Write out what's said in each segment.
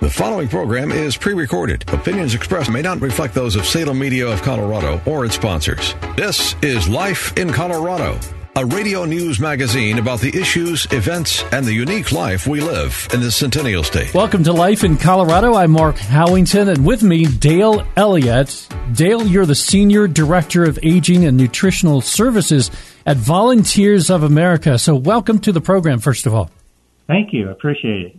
The following program is pre recorded. Opinions expressed may not reflect those of Salem Media of Colorado or its sponsors. This is Life in Colorado, a radio news magazine about the issues, events, and the unique life we live in the Centennial State. Welcome to Life in Colorado. I'm Mark Howington, and with me, Dale Elliott. Dale, you're the Senior Director of Aging and Nutritional Services at Volunteers of America. So, welcome to the program, first of all. Thank you. Appreciate it.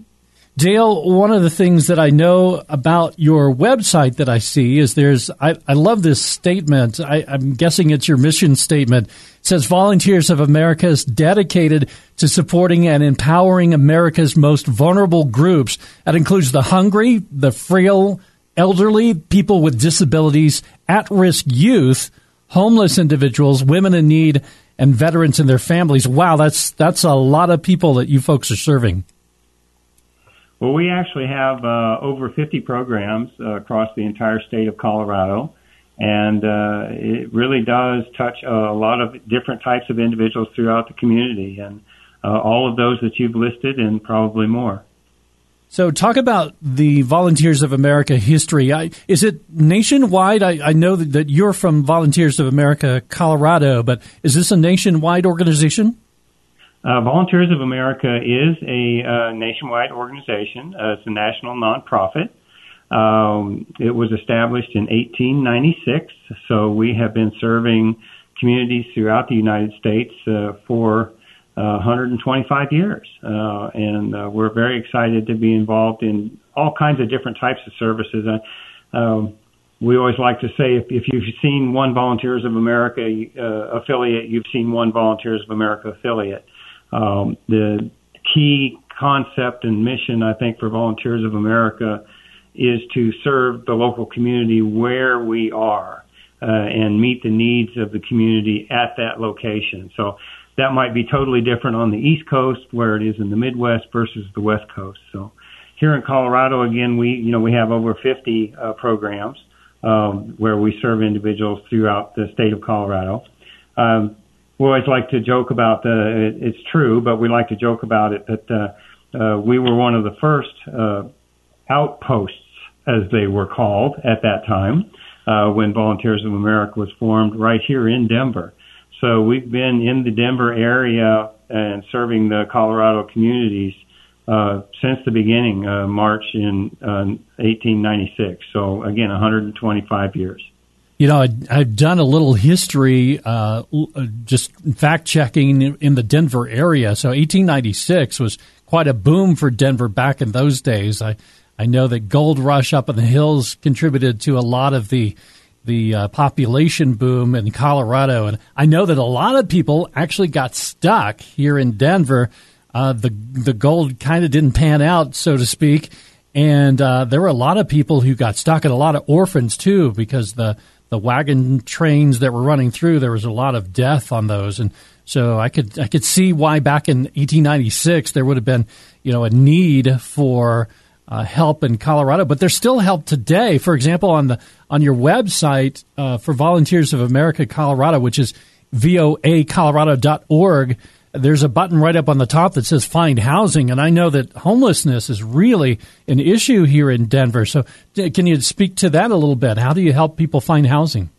Dale, one of the things that I know about your website that I see is there's, I, I love this statement. I, I'm guessing it's your mission statement. It says Volunteers of America is dedicated to supporting and empowering America's most vulnerable groups. That includes the hungry, the frail, elderly, people with disabilities, at risk youth, homeless individuals, women in need, and veterans and their families. Wow, that's, that's a lot of people that you folks are serving. Well, we actually have uh, over 50 programs uh, across the entire state of Colorado, and uh, it really does touch a lot of different types of individuals throughout the community, and uh, all of those that you've listed, and probably more. So, talk about the Volunteers of America history. I, is it nationwide? I, I know that, that you're from Volunteers of America, Colorado, but is this a nationwide organization? Uh, Volunteers of America is a uh, nationwide organization. Uh, it's a national nonprofit. Um, it was established in 1896, so we have been serving communities throughout the United States uh, for 125 uh, years, uh, and we're very excited to be involved in all kinds of different types of services. Um, we always like to say if, if you've seen one Volunteers of America affiliate, you've seen one Volunteers of America affiliate. Um, the key concept and mission, I think, for Volunteers of America is to serve the local community where we are uh, and meet the needs of the community at that location. So that might be totally different on the East Coast where it is in the Midwest versus the West Coast. So here in Colorado, again, we you know we have over 50 uh, programs um, where we serve individuals throughout the state of Colorado. Um, we always like to joke about the. It, it's true, but we like to joke about it that uh, uh, we were one of the first uh, outposts, as they were called at that time, uh, when Volunteers of America was formed right here in Denver. So we've been in the Denver area and serving the Colorado communities uh, since the beginning, uh, March in uh, 1896. So again, 125 years. You know, I, have done a little history, uh, uh just fact checking in the Denver area. So 1896 was quite a boom for Denver back in those days. I, I know that gold rush up in the hills contributed to a lot of the the uh, population boom in Colorado, and I know that a lot of people actually got stuck here in Denver. Uh, the the gold kind of didn't pan out, so to speak, and uh, there were a lot of people who got stuck, and a lot of orphans too, because the the wagon trains that were running through, there was a lot of death on those, and so I could I could see why back in 1896 there would have been you know a need for uh, help in Colorado, but there's still help today. For example, on the on your website uh, for Volunteers of America Colorado, which is voacolorado.org, there's a button right up on the top that says find housing and i know that homelessness is really an issue here in denver. So can you speak to that a little bit? How do you help people find housing?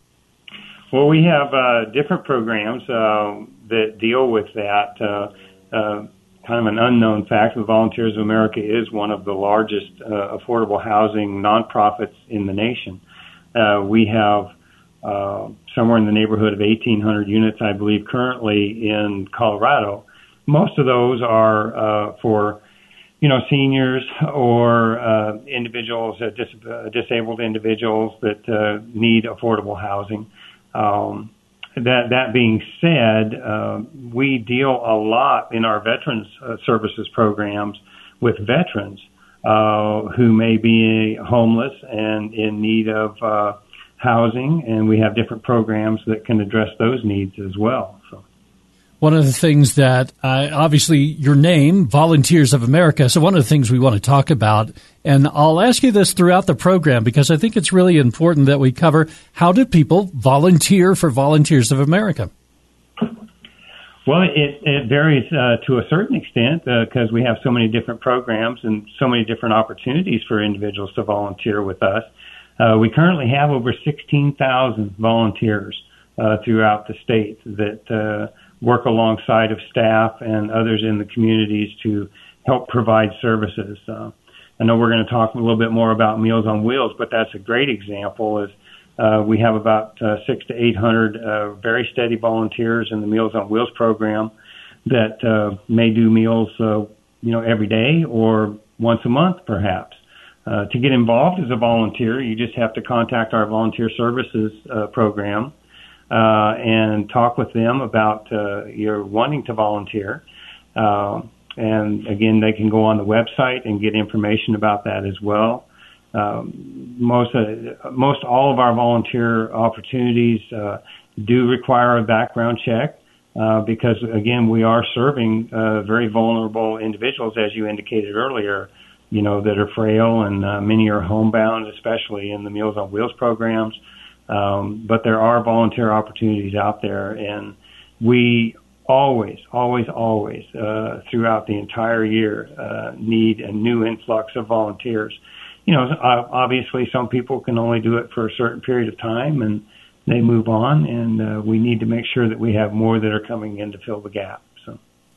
Well we have uh, different programs uh, that deal with that. Uh, uh kind of an unknown fact the volunteers of america is one of the largest uh, affordable housing nonprofits in the nation. Uh, we have somewhere in the neighborhood of 1,800 units, I believe, currently in Colorado. Most of those are uh, for, you know, seniors or uh, individuals, uh, dis- uh, disabled individuals that uh, need affordable housing. Um, that that being said, uh, we deal a lot in our veterans uh, services programs with veterans uh, who may be homeless and in need of uh, housing, and we have different programs that can address those needs as well. So. One of the things that, uh, obviously, your name, Volunteers of America. So, one of the things we want to talk about, and I'll ask you this throughout the program because I think it's really important that we cover how do people volunteer for Volunteers of America? Well, it, it varies uh, to a certain extent because uh, we have so many different programs and so many different opportunities for individuals to volunteer with us. Uh, we currently have over 16,000 volunteers uh, throughout the state that uh, work alongside of staff and others in the communities to help provide services. Uh, I know we're going to talk a little bit more about Meals on Wheels, but that's a great example. Is uh, we have about uh, six to eight hundred uh, very steady volunteers in the Meals on Wheels program that uh, may do meals, uh, you know, every day or once a month, perhaps. Uh, to get involved as a volunteer, you just have to contact our volunteer services uh, program uh, and talk with them about uh, your wanting to volunteer. Uh, and again, they can go on the website and get information about that as well. Um, most uh, most all of our volunteer opportunities uh, do require a background check uh, because again we are serving uh, very vulnerable individuals, as you indicated earlier. You know that are frail and uh, many are homebound, especially in the Meals on Wheels programs. Um, but there are volunteer opportunities out there, and we always, always, always, uh, throughout the entire year, uh, need a new influx of volunteers. You know, obviously, some people can only do it for a certain period of time, and they move on, and uh, we need to make sure that we have more that are coming in to fill the gap.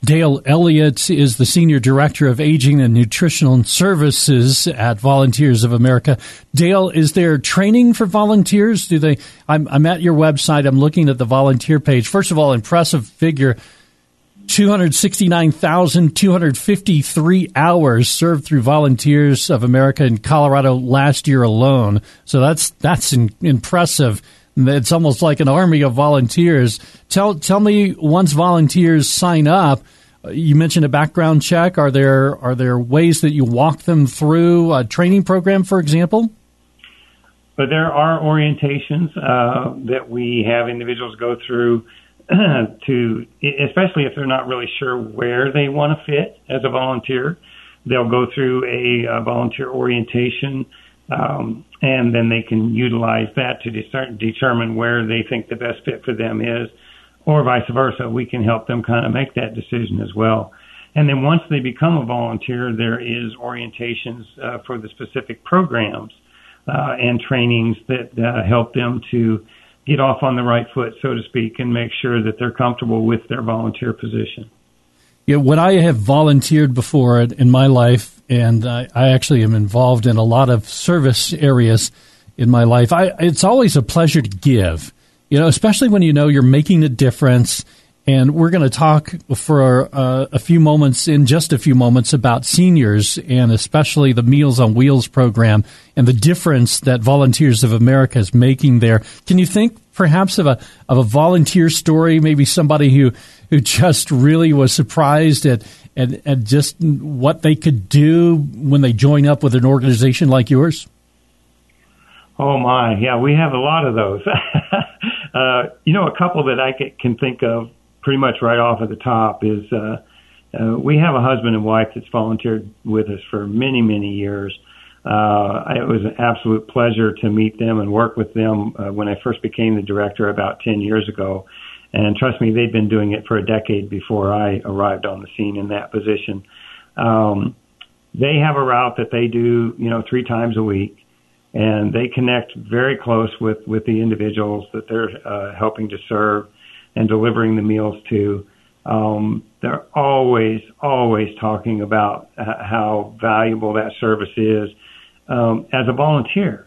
Dale Elliott is the Senior Director of Aging and Nutritional Services at Volunteers of America. Dale, is there training for volunteers? Do they? I'm, I'm at your website. I'm looking at the volunteer page. First of all, impressive figure. 269,253 hours served through Volunteers of America in Colorado last year alone. So that's that's in, impressive. It's almost like an army of volunteers. Tell tell me once volunteers sign up, you mentioned a background check. Are there are there ways that you walk them through a training program, for example? But there are orientations uh, that we have individuals go through to, especially if they're not really sure where they want to fit as a volunteer. They'll go through a, a volunteer orientation um, and then they can utilize that to de- determine where they think the best fit for them is, or vice versa. We can help them kind of make that decision as well. And then once they become a volunteer, there is orientations uh, for the specific programs uh, and trainings that uh, help them to get off on the right foot, so to speak, and make sure that they're comfortable with their volunteer position. Yeah, when I have volunteered before in my life, and I, I actually am involved in a lot of service areas in my life, I, it's always a pleasure to give. You know, especially when you know you're making a difference. And we're going to talk for uh, a few moments, in just a few moments, about seniors and especially the Meals on Wheels program and the difference that Volunteers of America is making there. Can you think perhaps of a of a volunteer story, maybe somebody who who just really was surprised at, at, at just what they could do when they join up with an organization like yours? Oh my, yeah, we have a lot of those. uh, you know, a couple that I can think of pretty much right off at the top is uh, uh, we have a husband and wife that's volunteered with us for many, many years. Uh, it was an absolute pleasure to meet them and work with them uh, when I first became the director about 10 years ago. And trust me, they'd been doing it for a decade before I arrived on the scene in that position. Um, they have a route that they do, you know, three times a week, and they connect very close with with the individuals that they're uh, helping to serve and delivering the meals to. Um, they're always, always talking about how valuable that service is um, as a volunteer.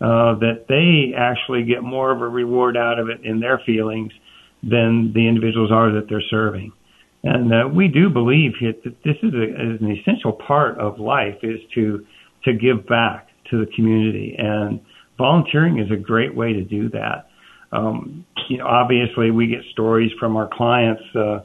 Uh, that they actually get more of a reward out of it in their feelings than the individuals are that they're serving. And uh, we do believe that this is, a, is an essential part of life is to to give back to the community, and volunteering is a great way to do that. Um, you know, obviously, we get stories from our clients uh,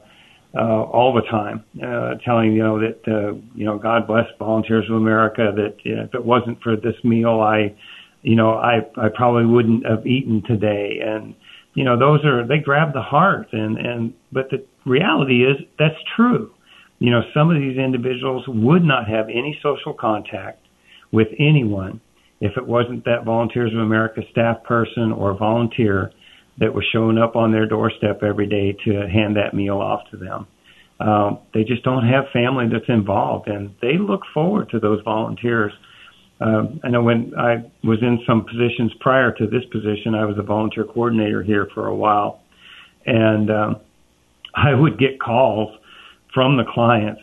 uh, all the time, uh, telling you know that uh, you know God bless Volunteers of America. That you know, if it wasn't for this meal, I, you know, I I probably wouldn't have eaten today. And you know, those are they grab the heart. And and but the reality is that's true. You know, some of these individuals would not have any social contact with anyone if it wasn't that Volunteers of America staff person or volunteer that was showing up on their doorstep every day to hand that meal off to them. Um, they just don't have family that's involved, and they look forward to those volunteers. Um, I know when I was in some positions prior to this position, I was a volunteer coordinator here for a while, and um, I would get calls from the clients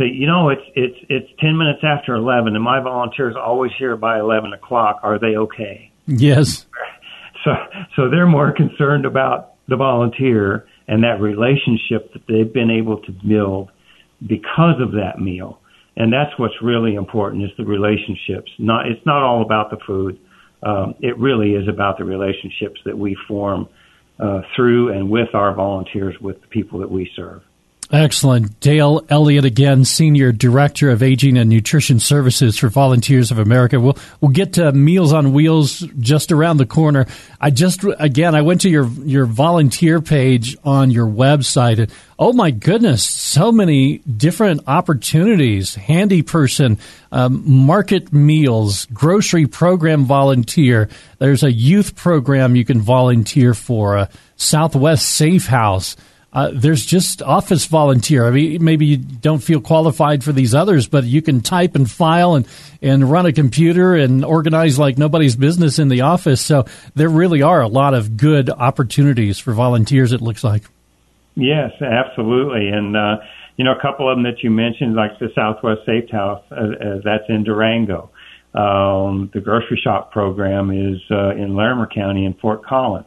say, you know, it's it's it's ten minutes after eleven, and my volunteers always here by eleven o'clock. Are they okay? Yes. So, so they're more concerned about the volunteer and that relationship that they've been able to build because of that meal. And that's what's really important is the relationships. Not, it's not all about the food. Um, it really is about the relationships that we form uh, through and with our volunteers, with the people that we serve. Excellent. Dale Elliott again, Senior Director of Aging and Nutrition Services for Volunteers of America. We'll, we'll get to Meals on Wheels just around the corner. I just, again, I went to your, your volunteer page on your website and oh my goodness, so many different opportunities. Handy person, um, market meals, grocery program volunteer. There's a youth program you can volunteer for, a Southwest Safe House. Uh, there's just office volunteer. I mean, maybe you don't feel qualified for these others, but you can type and file and, and run a computer and organize like nobody's business in the office. So there really are a lot of good opportunities for volunteers, it looks like. Yes, absolutely. And, uh, you know, a couple of them that you mentioned, like the Southwest Safe House, uh, uh, that's in Durango. Um, the grocery shop program is uh, in Larimer County in Fort Collins.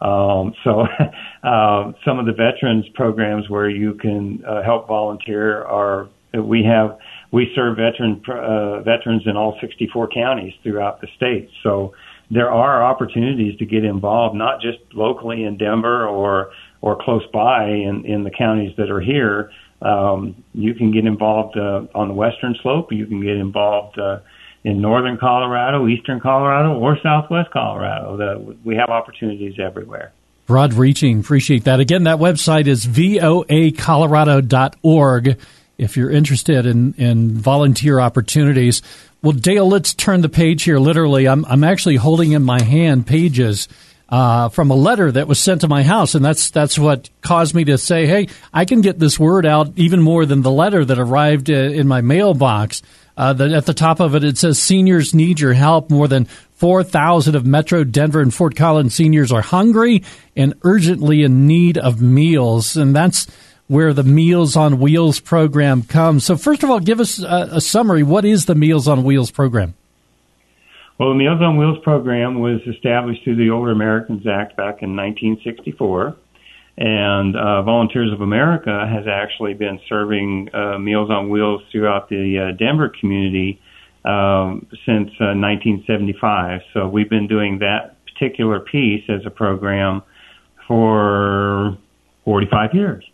Um, so uh, some of the veterans programs where you can uh, help volunteer are we have we serve veteran uh, veterans in all 64 counties throughout the state. So there are opportunities to get involved, not just locally in Denver or or close by in in the counties that are here. Um, you can get involved uh, on the western slope. You can get involved. Uh, in northern Colorado, eastern Colorado, or southwest Colorado. The, we have opportunities everywhere. Broad reaching. Appreciate that. Again, that website is voacolorado.org if you're interested in, in volunteer opportunities. Well, Dale, let's turn the page here. Literally, I'm, I'm actually holding in my hand pages uh, from a letter that was sent to my house, and that's that's what caused me to say, "Hey, I can get this word out even more than the letter that arrived uh, in my mailbox." Uh, at the top of it, it says seniors need your help. More than 4,000 of Metro Denver and Fort Collins seniors are hungry and urgently in need of meals. And that's where the Meals on Wheels program comes. So, first of all, give us a, a summary. What is the Meals on Wheels program? Well, the Meals on Wheels program was established through the Older Americans Act back in 1964. And uh, Volunteers of America has actually been serving uh, Meals on Wheels throughout the uh, Denver community um, since uh, 1975. So we've been doing that particular piece as a program for 45 years.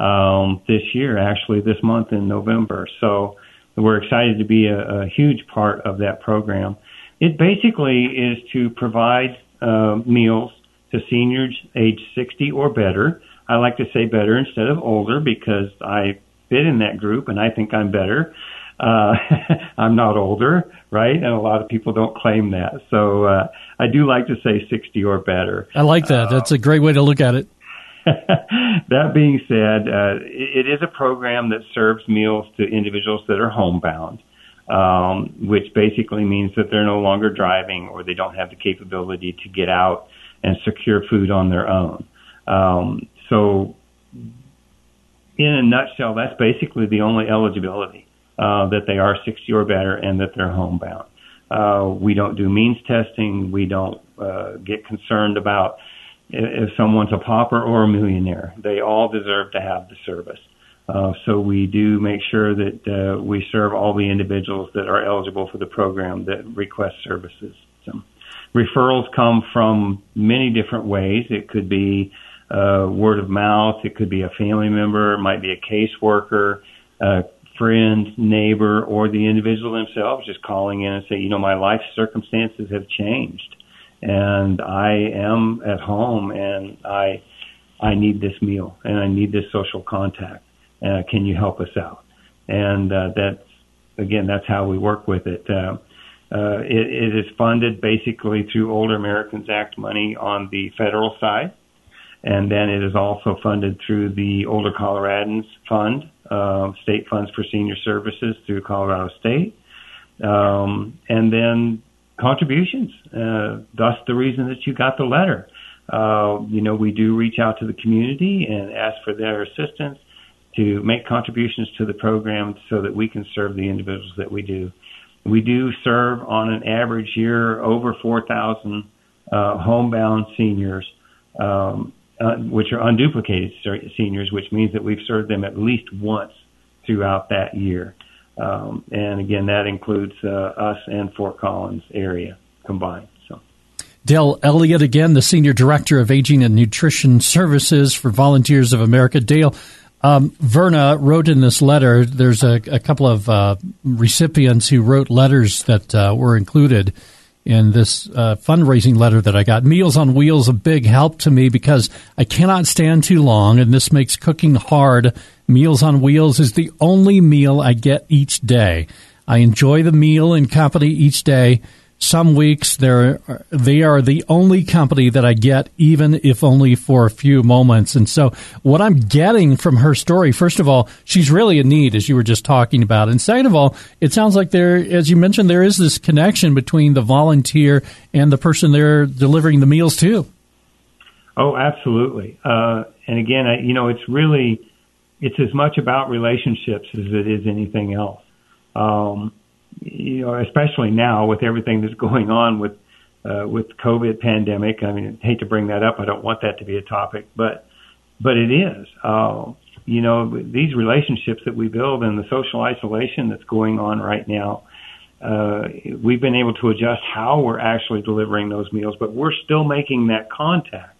Um, this year, actually, this month in November. So we're excited to be a, a huge part of that program. It basically is to provide uh, meals to seniors age 60 or better. I like to say better instead of older because I fit in that group and I think I'm better. Uh, I'm not older, right? And a lot of people don't claim that. So uh, I do like to say 60 or better. I like that. That's a great way to look at it. that being said, uh, it, it is a program that serves meals to individuals that are homebound, um, which basically means that they're no longer driving or they don't have the capability to get out and secure food on their own. Um, so, in a nutshell, that's basically the only eligibility uh, that they are 60 or better and that they're homebound. Uh, we don't do means testing. We don't uh, get concerned about if someone's a pauper or a millionaire. They all deserve to have the service. Uh, so we do make sure that uh, we serve all the individuals that are eligible for the program that request services. So referrals come from many different ways. It could be uh, word of mouth. It could be a family member, it might be a caseworker, a friend, neighbor, or the individual themselves just calling in and say, you know, my life circumstances have changed, and I am at home, and I I need this meal, and I need this social contact. Uh, can you help us out? And uh, that's again, that's how we work with it. Uh, uh, it, it is funded basically through Older Americans Act money on the federal side, and then it is also funded through the Older Coloradans Fund, uh, State Funds for Senior Services through Colorado State, um, and then contributions. Uh, thus, the reason that you got the letter. Uh, you know, we do reach out to the community and ask for their assistance to make contributions to the program so that we can serve the individuals that we do. We do serve on an average year over 4,000 uh, homebound seniors, um, uh, which are unduplicated seniors, which means that we've served them at least once throughout that year. Um, and again, that includes uh, us and Fort Collins area combined. So. Dale Elliott, again, the Senior Director of Aging and Nutrition Services for Volunteers of America. Dale, um, Verna wrote in this letter, there's a, a couple of uh, recipients who wrote letters that uh, were included in this uh, fundraising letter that I got. Meals on Wheels, a big help to me because I cannot stand too long, and this makes cooking hard. Meals on Wheels is the only meal I get each day. I enjoy the meal and company each day some weeks they're they are the only company that I get, even if only for a few moments. And so, what I'm getting from her story, first of all, she's really in need, as you were just talking about, and second of all, it sounds like there, as you mentioned, there is this connection between the volunteer and the person they're delivering the meals to. Oh, absolutely. Uh, and again, I, you know, it's really it's as much about relationships as it is anything else. Um, you know, especially now with everything that's going on with uh, with COVID pandemic. I mean, I hate to bring that up. I don't want that to be a topic, but but it is. Uh, you know, these relationships that we build and the social isolation that's going on right now. Uh, we've been able to adjust how we're actually delivering those meals, but we're still making that contact.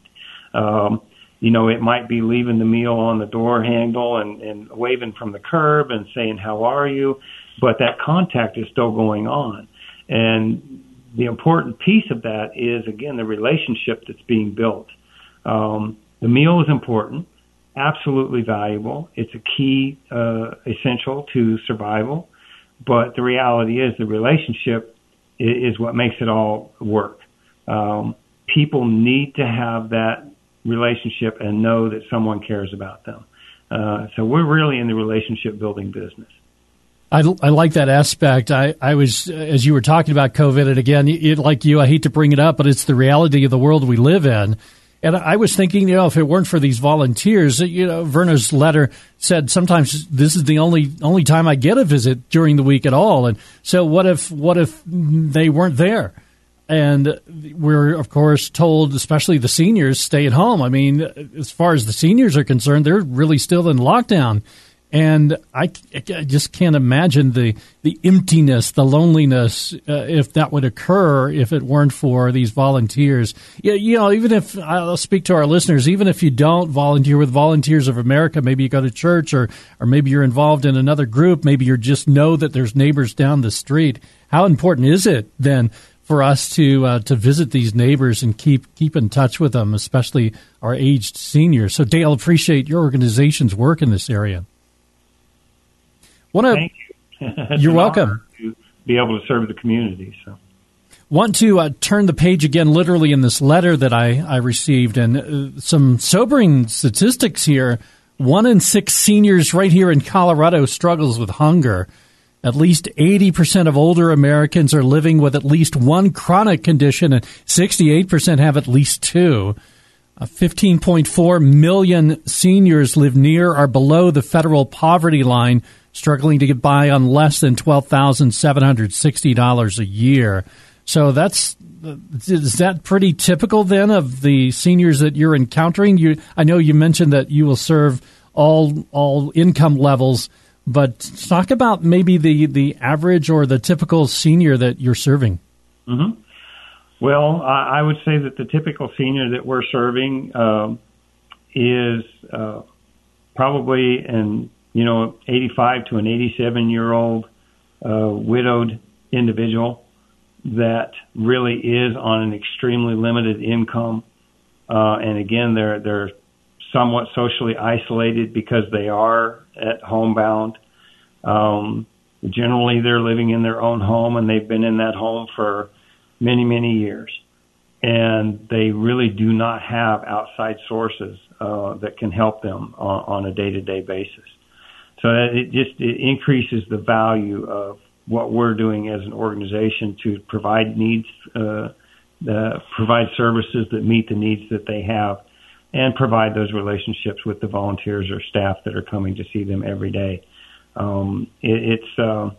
Um, you know, it might be leaving the meal on the door handle and, and waving from the curb and saying, how are you? But that contact is still going on. And the important piece of that is, again, the relationship that's being built. Um, the meal is important, absolutely valuable. It's a key uh, essential to survival. But the reality is, the relationship is, what makes it all work. Um, people need to have that relationship and know that someone cares about them. Uh, so we're really in the relationship building business. I, I like that aspect. I, I was, as you were talking about COVID, and again, it, like you, I hate to bring it up, but it's the reality of the world we live in. And I was thinking, you know, if it weren't for these volunteers, you know, Verna's letter said sometimes this is the only only time I get a visit during the week at all. And so, what if what if they weren't there? And we're of course told, especially the seniors, stay at home. I mean, as far as the seniors are concerned, they're really still in lockdown. And I, I just can't imagine the, the emptiness, the loneliness, uh, if that would occur if it weren't for these volunteers. You, you know, even if I'll speak to our listeners, even if you don't volunteer with Volunteers of America, maybe you go to church or, or maybe you're involved in another group, maybe you just know that there's neighbors down the street. How important is it then for us to uh, to visit these neighbors and keep keep in touch with them, especially our aged seniors? So, Dale, appreciate your organization's work in this area. Want to, Thank you. you're welcome. To be able to serve the community. So. Want to uh, turn the page again, literally in this letter that I, I received, and uh, some sobering statistics here. One in six seniors right here in Colorado struggles with hunger. At least 80% of older Americans are living with at least one chronic condition, and 68% have at least two. Uh, 15.4 million seniors live near or below the federal poverty line, struggling to get by on less than $12,760 a year. So that's is that pretty typical then of the seniors that you're encountering? You, I know you mentioned that you will serve all all income levels, but talk about maybe the the average or the typical senior that you're serving. Mm-hmm. Well, I, I would say that the typical senior that we're serving um, is uh, probably an you know 85 to an 87 year old uh, widowed individual that really is on an extremely limited income, uh, and again they're they're somewhat socially isolated because they are at homebound. Um, generally, they're living in their own home, and they've been in that home for many many years and they really do not have outside sources uh, that can help them on, on a day-to-day basis. So it just it increases the value of what we're doing as an organization to provide needs, uh, uh, provide services that meet the needs that they have, and provide those relationships with the volunteers or staff that are coming to see them every day. Um, it, it's uh,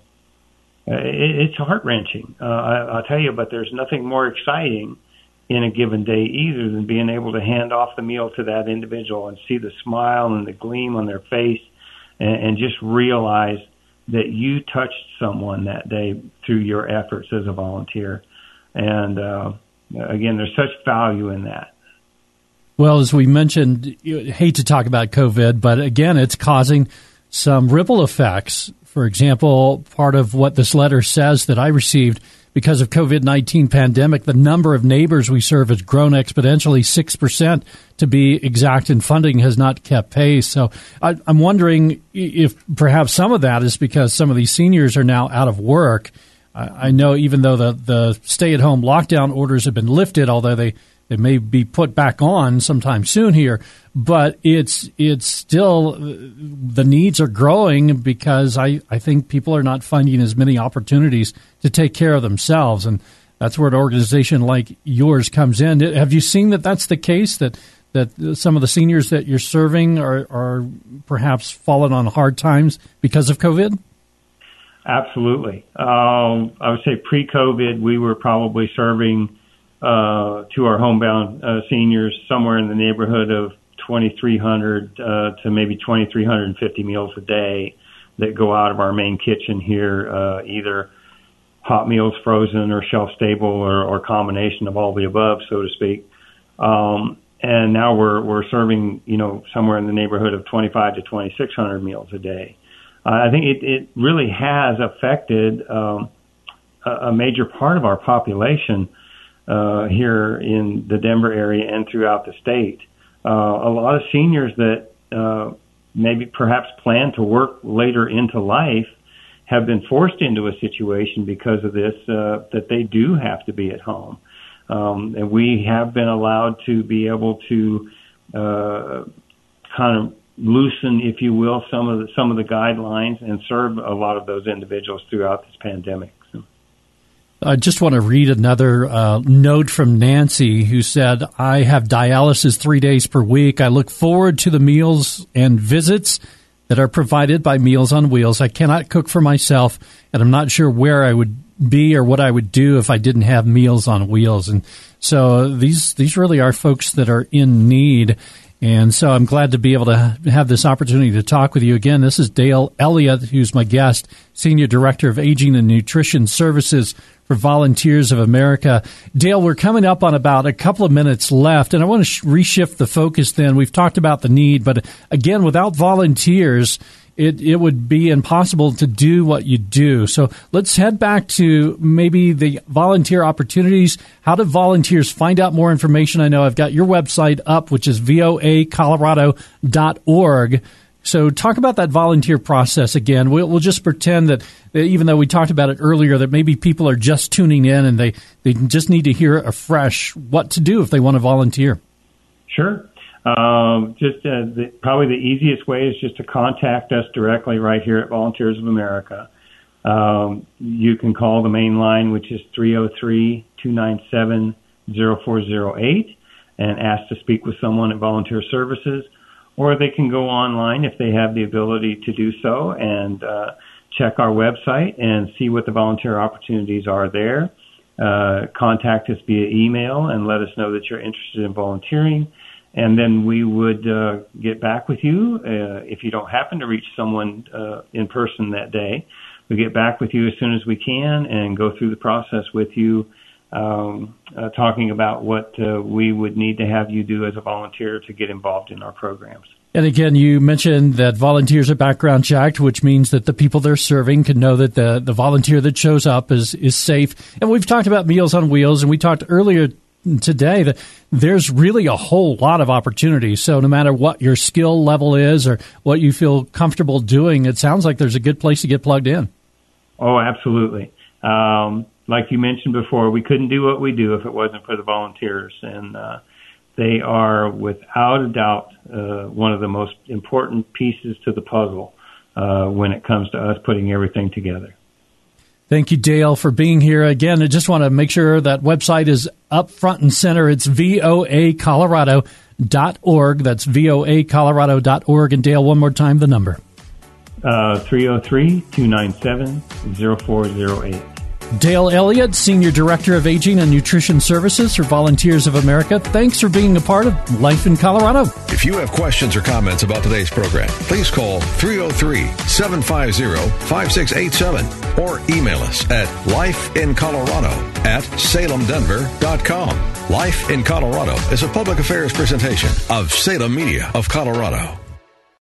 it, it's heart wrenching, uh, I'll tell you, but there's nothing more exciting in a given day either than being able to hand off the meal to that individual and see the smile and the gleam on their face and, and just realize that you touched someone that day through your efforts as a volunteer. And uh, again, there's such value in that. Well, as we mentioned, you hate to talk about COVID, but again, it's causing some ripple effects. For example, part of what this letter says that I received because of COVID-19 pandemic, the number of neighbors we serve has grown exponentially, 6% to be exact, and funding has not kept pace. So I, am wondering if perhaps some of that is because some of these seniors are now out of work. I know even though the, the stay-at-home lockdown orders have been lifted, although they they may be put back on sometime soon here, but it's it's still the needs are growing because I, I think people are not finding as many opportunities to take care of themselves, and that's where an organization like yours comes in. Have you seen that that's the case that that some of the seniors that you're serving are are perhaps fallen on hard times because of COVID? Absolutely. Um, I would say pre-COVID, we were probably serving uh, to our homebound uh, seniors somewhere in the neighborhood of 2,300 uh, to maybe 2,350 meals a day that go out of our main kitchen here, uh, either hot meals, frozen, or shelf stable, or, or combination of all the above, so to speak. Um, and now we're we're serving you know somewhere in the neighborhood of 25 to 2,600 meals a day. Uh, I think it, it really has affected um, a, a major part of our population uh, here in the Denver area and throughout the state. Uh, a lot of seniors that uh, maybe perhaps plan to work later into life have been forced into a situation because of this uh, that they do have to be at home. Um, and we have been allowed to be able to uh, kind of loosen, if you will, some of the some of the guidelines and serve a lot of those individuals throughout this pandemic. I just want to read another uh, note from Nancy who said, I have dialysis three days per week. I look forward to the meals and visits that are provided by Meals on Wheels. I cannot cook for myself, and I'm not sure where I would be or what I would do if I didn't have Meals on Wheels. And so these these really are folks that are in need. And so I'm glad to be able to have this opportunity to talk with you again. This is Dale Elliott, who's my guest, Senior Director of Aging and Nutrition Services for Volunteers of America. Dale, we're coming up on about a couple of minutes left, and I want to reshift the focus then. We've talked about the need, but again, without volunteers, it, it would be impossible to do what you do. So let's head back to maybe the volunteer opportunities. How do volunteers find out more information? I know I've got your website up, which is voacolorado.org. So, talk about that volunteer process again. We'll, we'll just pretend that, that, even though we talked about it earlier, that maybe people are just tuning in and they, they just need to hear afresh what to do if they want to volunteer. Sure. Um, just uh, the, probably the easiest way is just to contact us directly right here at Volunteers of America. Um, you can call the main line, which is 303 297 0408, and ask to speak with someone at Volunteer Services or they can go online if they have the ability to do so and uh, check our website and see what the volunteer opportunities are there. Uh, contact us via email and let us know that you're interested in volunteering. And then we would uh, get back with you uh, if you don't happen to reach someone uh, in person that day. We get back with you as soon as we can and go through the process with you um, uh, talking about what uh, we would need to have you do as a volunteer to get involved in our programs. And again, you mentioned that volunteers are background checked, which means that the people they're serving can know that the, the volunteer that shows up is, is safe. And we've talked about Meals on Wheels, and we talked earlier today that there's really a whole lot of opportunities. So no matter what your skill level is or what you feel comfortable doing, it sounds like there's a good place to get plugged in. Oh, absolutely. Um, like you mentioned before, we couldn't do what we do if it wasn't for the volunteers, and uh, they are without a doubt uh, one of the most important pieces to the puzzle uh, when it comes to us putting everything together. Thank you, Dale, for being here. Again, I just want to make sure that website is up front and center. It's voacolorado.org. That's voacolorado.org. And Dale, one more time, the number. Uh, 303 297 0408. Dale Elliott, Senior Director of Aging and Nutrition Services for Volunteers of America. Thanks for being a part of Life in Colorado. If you have questions or comments about today's program, please call 303 750 5687 or email us at lifeincolorado at salemdenver.com. Life in Colorado is a public affairs presentation of Salem Media of Colorado.